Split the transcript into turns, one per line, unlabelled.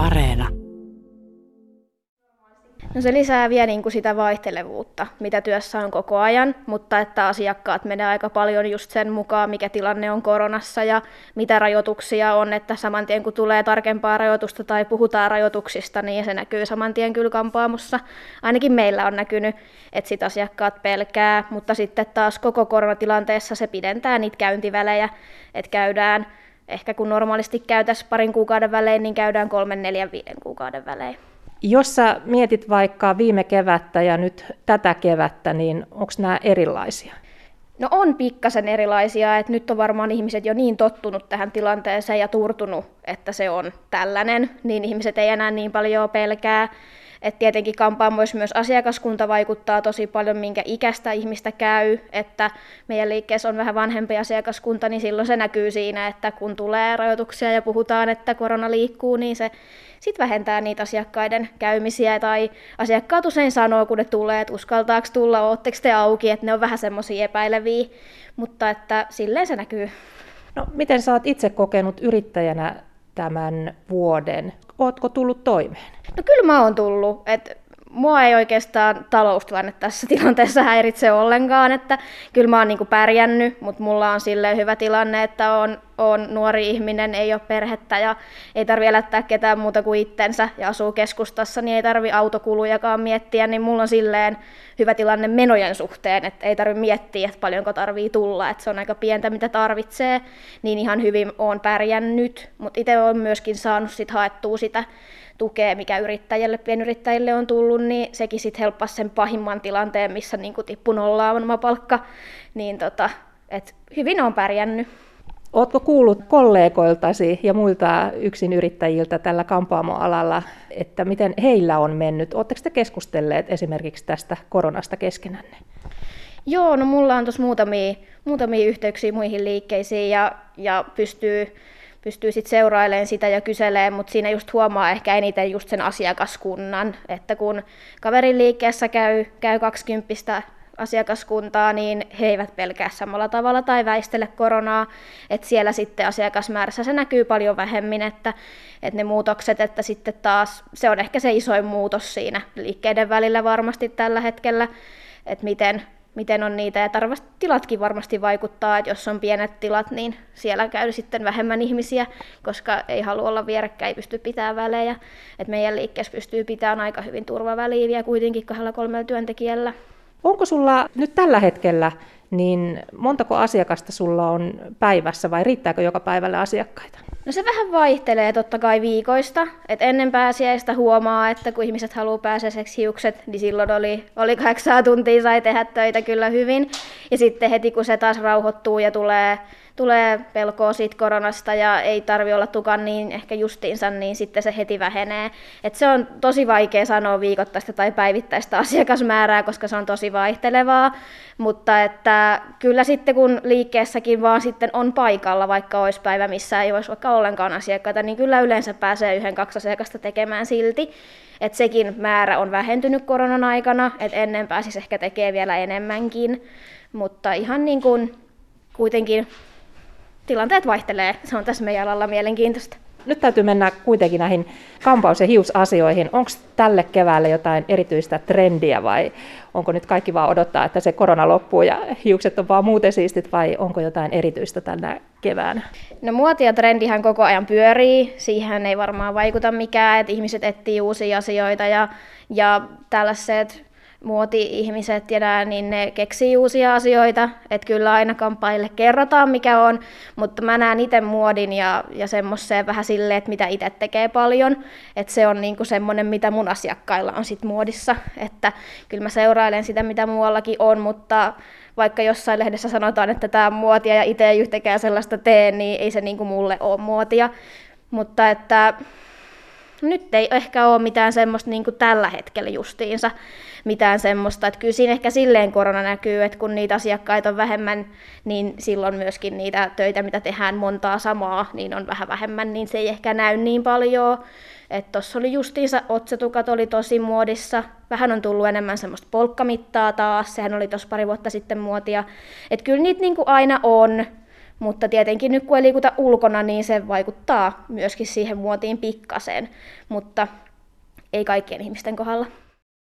Areena.
No se lisää vielä niin kuin sitä vaihtelevuutta, mitä työssä on koko ajan, mutta että asiakkaat menee aika paljon just sen mukaan, mikä tilanne on koronassa ja mitä rajoituksia on, että saman tien kun tulee tarkempaa rajoitusta tai puhutaan rajoituksista, niin se näkyy saman tien kyllä kampaamossa. Ainakin meillä on näkynyt, että sit asiakkaat pelkää, mutta sitten taas koko koronatilanteessa se pidentää niitä käyntivälejä, että käydään ehkä kun normaalisti käytäisiin parin kuukauden välein, niin käydään kolmen, neljän, viiden kuukauden välein.
Jos sä mietit vaikka viime kevättä ja nyt tätä kevättä, niin onko nämä erilaisia?
No on pikkasen erilaisia, että nyt on varmaan ihmiset jo niin tottunut tähän tilanteeseen ja turtunut, että se on tällainen, niin ihmiset ei enää niin paljon pelkää. Et tietenkin kampaamoissa myös asiakaskunta vaikuttaa tosi paljon, minkä ikäistä ihmistä käy, että meidän liikkeessä on vähän vanhempi asiakaskunta, niin silloin se näkyy siinä, että kun tulee rajoituksia ja puhutaan, että korona liikkuu, niin se sitten vähentää niitä asiakkaiden käymisiä, tai asiakkaat usein sanoo, kun ne tulee, että uskaltaako tulla, ootteko te auki, että ne on vähän semmoisia epäileviä, mutta että silleen se näkyy.
No, miten sä oot itse kokenut yrittäjänä tämän vuoden? Ootko tullut toimeen?
No kyllä mä oon tullut. Et mua ei oikeastaan taloustilanne tässä tilanteessa häiritse ollenkaan, että kyllä mä oon niinku pärjännyt, mutta mulla on silleen hyvä tilanne, että on, on nuori ihminen, ei ole perhettä ja ei tarvi elättää ketään muuta kuin itsensä ja asuu keskustassa, niin ei tarvi autokulujakaan miettiä, niin mulla on silleen hyvä tilanne menojen suhteen, että ei tarvi miettiä, että paljonko tarvii tulla, että se on aika pientä mitä tarvitsee, niin ihan hyvin on pärjännyt, mutta itse olen myöskin saanut sit haettua sitä tukea, mikä yrittäjille, pienyrittäjille on tullut, niin sekin sitten helppasi sen pahimman tilanteen, missä niin tippu nollaan oma palkka, niin tota, et hyvin on pärjännyt.
Oletko kuullut kollegoiltasi ja muilta yrittäjiltä tällä kampaamoalalla, että miten heillä on mennyt? Oletteko te keskustelleet esimerkiksi tästä koronasta keskenänne?
Joo, no mulla on tuossa muutamia, muutamia yhteyksiä muihin liikkeisiin ja, ja pystyy pystyy sitten seurailemaan sitä ja kyselemään, mutta siinä just huomaa ehkä eniten just sen asiakaskunnan, että kun kaverin liikkeessä käy, käy 20 asiakaskuntaa, niin he eivät pelkää samalla tavalla tai väistele koronaa, että siellä sitten asiakasmäärässä se näkyy paljon vähemmin, että, että ne muutokset, että sitten taas se on ehkä se isoin muutos siinä liikkeiden välillä varmasti tällä hetkellä, että miten, miten on niitä, ja tarvasti tilatkin varmasti vaikuttaa, että jos on pienet tilat, niin siellä käy sitten vähemmän ihmisiä, koska ei halua olla vierekkäin, ei pysty pitämään välejä. Et meidän liikkeessä pystyy pitämään aika hyvin turvaväliä vielä kuitenkin kahdella kolmella työntekijällä.
Onko sulla nyt tällä hetkellä, niin montako asiakasta sulla on päivässä vai riittääkö joka päivälle asiakkaita?
No se vähän vaihtelee totta kai viikoista. Et ennen pääsiäistä huomaa, että kun ihmiset haluaa pääsiäiseksi hiukset, niin silloin oli, oli kahdeksan tuntia, sai tehdä töitä kyllä hyvin. Ja sitten heti kun se taas rauhoittuu ja tulee tulee pelkoa siitä koronasta ja ei tarvi olla tukan niin ehkä justiinsa, niin sitten se heti vähenee. Et se on tosi vaikea sanoa viikoittaista tai päivittäistä asiakasmäärää, koska se on tosi vaihtelevaa, mutta että kyllä sitten kun liikkeessäkin vaan sitten on paikalla, vaikka olisi päivä, missä ei olisi vaikka ollenkaan asiakkaita, niin kyllä yleensä pääsee yhden, kaksi asiakasta tekemään silti. että sekin määrä on vähentynyt koronan aikana, että ennen pääsisi ehkä tekemään vielä enemmänkin, mutta ihan niin kuin kuitenkin tilanteet vaihtelee. Se on tässä meidän alalla mielenkiintoista.
Nyt täytyy mennä kuitenkin näihin kampaus- ja hiusasioihin. Onko tälle keväälle jotain erityistä trendiä vai onko nyt kaikki vaan odottaa, että se korona loppuu ja hiukset on vaan muuten siistit vai onko jotain erityistä tänä keväänä?
No muoti ja trendihän koko ajan pyörii. Siihen ei varmaan vaikuta mikään, että ihmiset etsii uusia asioita ja, ja tällaiset muoti-ihmiset ja niin ne keksii uusia asioita, että kyllä aina kampaille kerrotaan mikä on, mutta mä näen itse muodin ja, ja semmoiseen vähän silleen, että mitä itse tekee paljon, että se on niinku semmoinen, mitä mun asiakkailla on sit muodissa, että kyllä mä seurailen sitä, mitä muuallakin on, mutta vaikka jossain lehdessä sanotaan, että tämä on muotia ja itse ei yhtäkään sellaista tee, niin ei se niinku mulle ole muotia, mutta että nyt ei ehkä ole mitään semmoista niin kuin tällä hetkellä justiinsa, mitään semmoista. Että kyllä siinä ehkä silleen korona näkyy, että kun niitä asiakkaita on vähemmän, niin silloin myöskin niitä töitä, mitä tehdään montaa samaa, niin on vähän vähemmän, niin se ei ehkä näy niin paljon. Että tuossa oli justiinsa, otsetukat oli tosi muodissa. Vähän on tullut enemmän semmoista polkkamittaa taas, sehän oli tuossa pari vuotta sitten muotia. Että kyllä niitä niin kuin aina on, Mutta tietenkin nyt kun ei liikuta ulkona, niin se vaikuttaa myöskin siihen muotiin pikkasen, mutta ei kaikkien ihmisten kohdalla.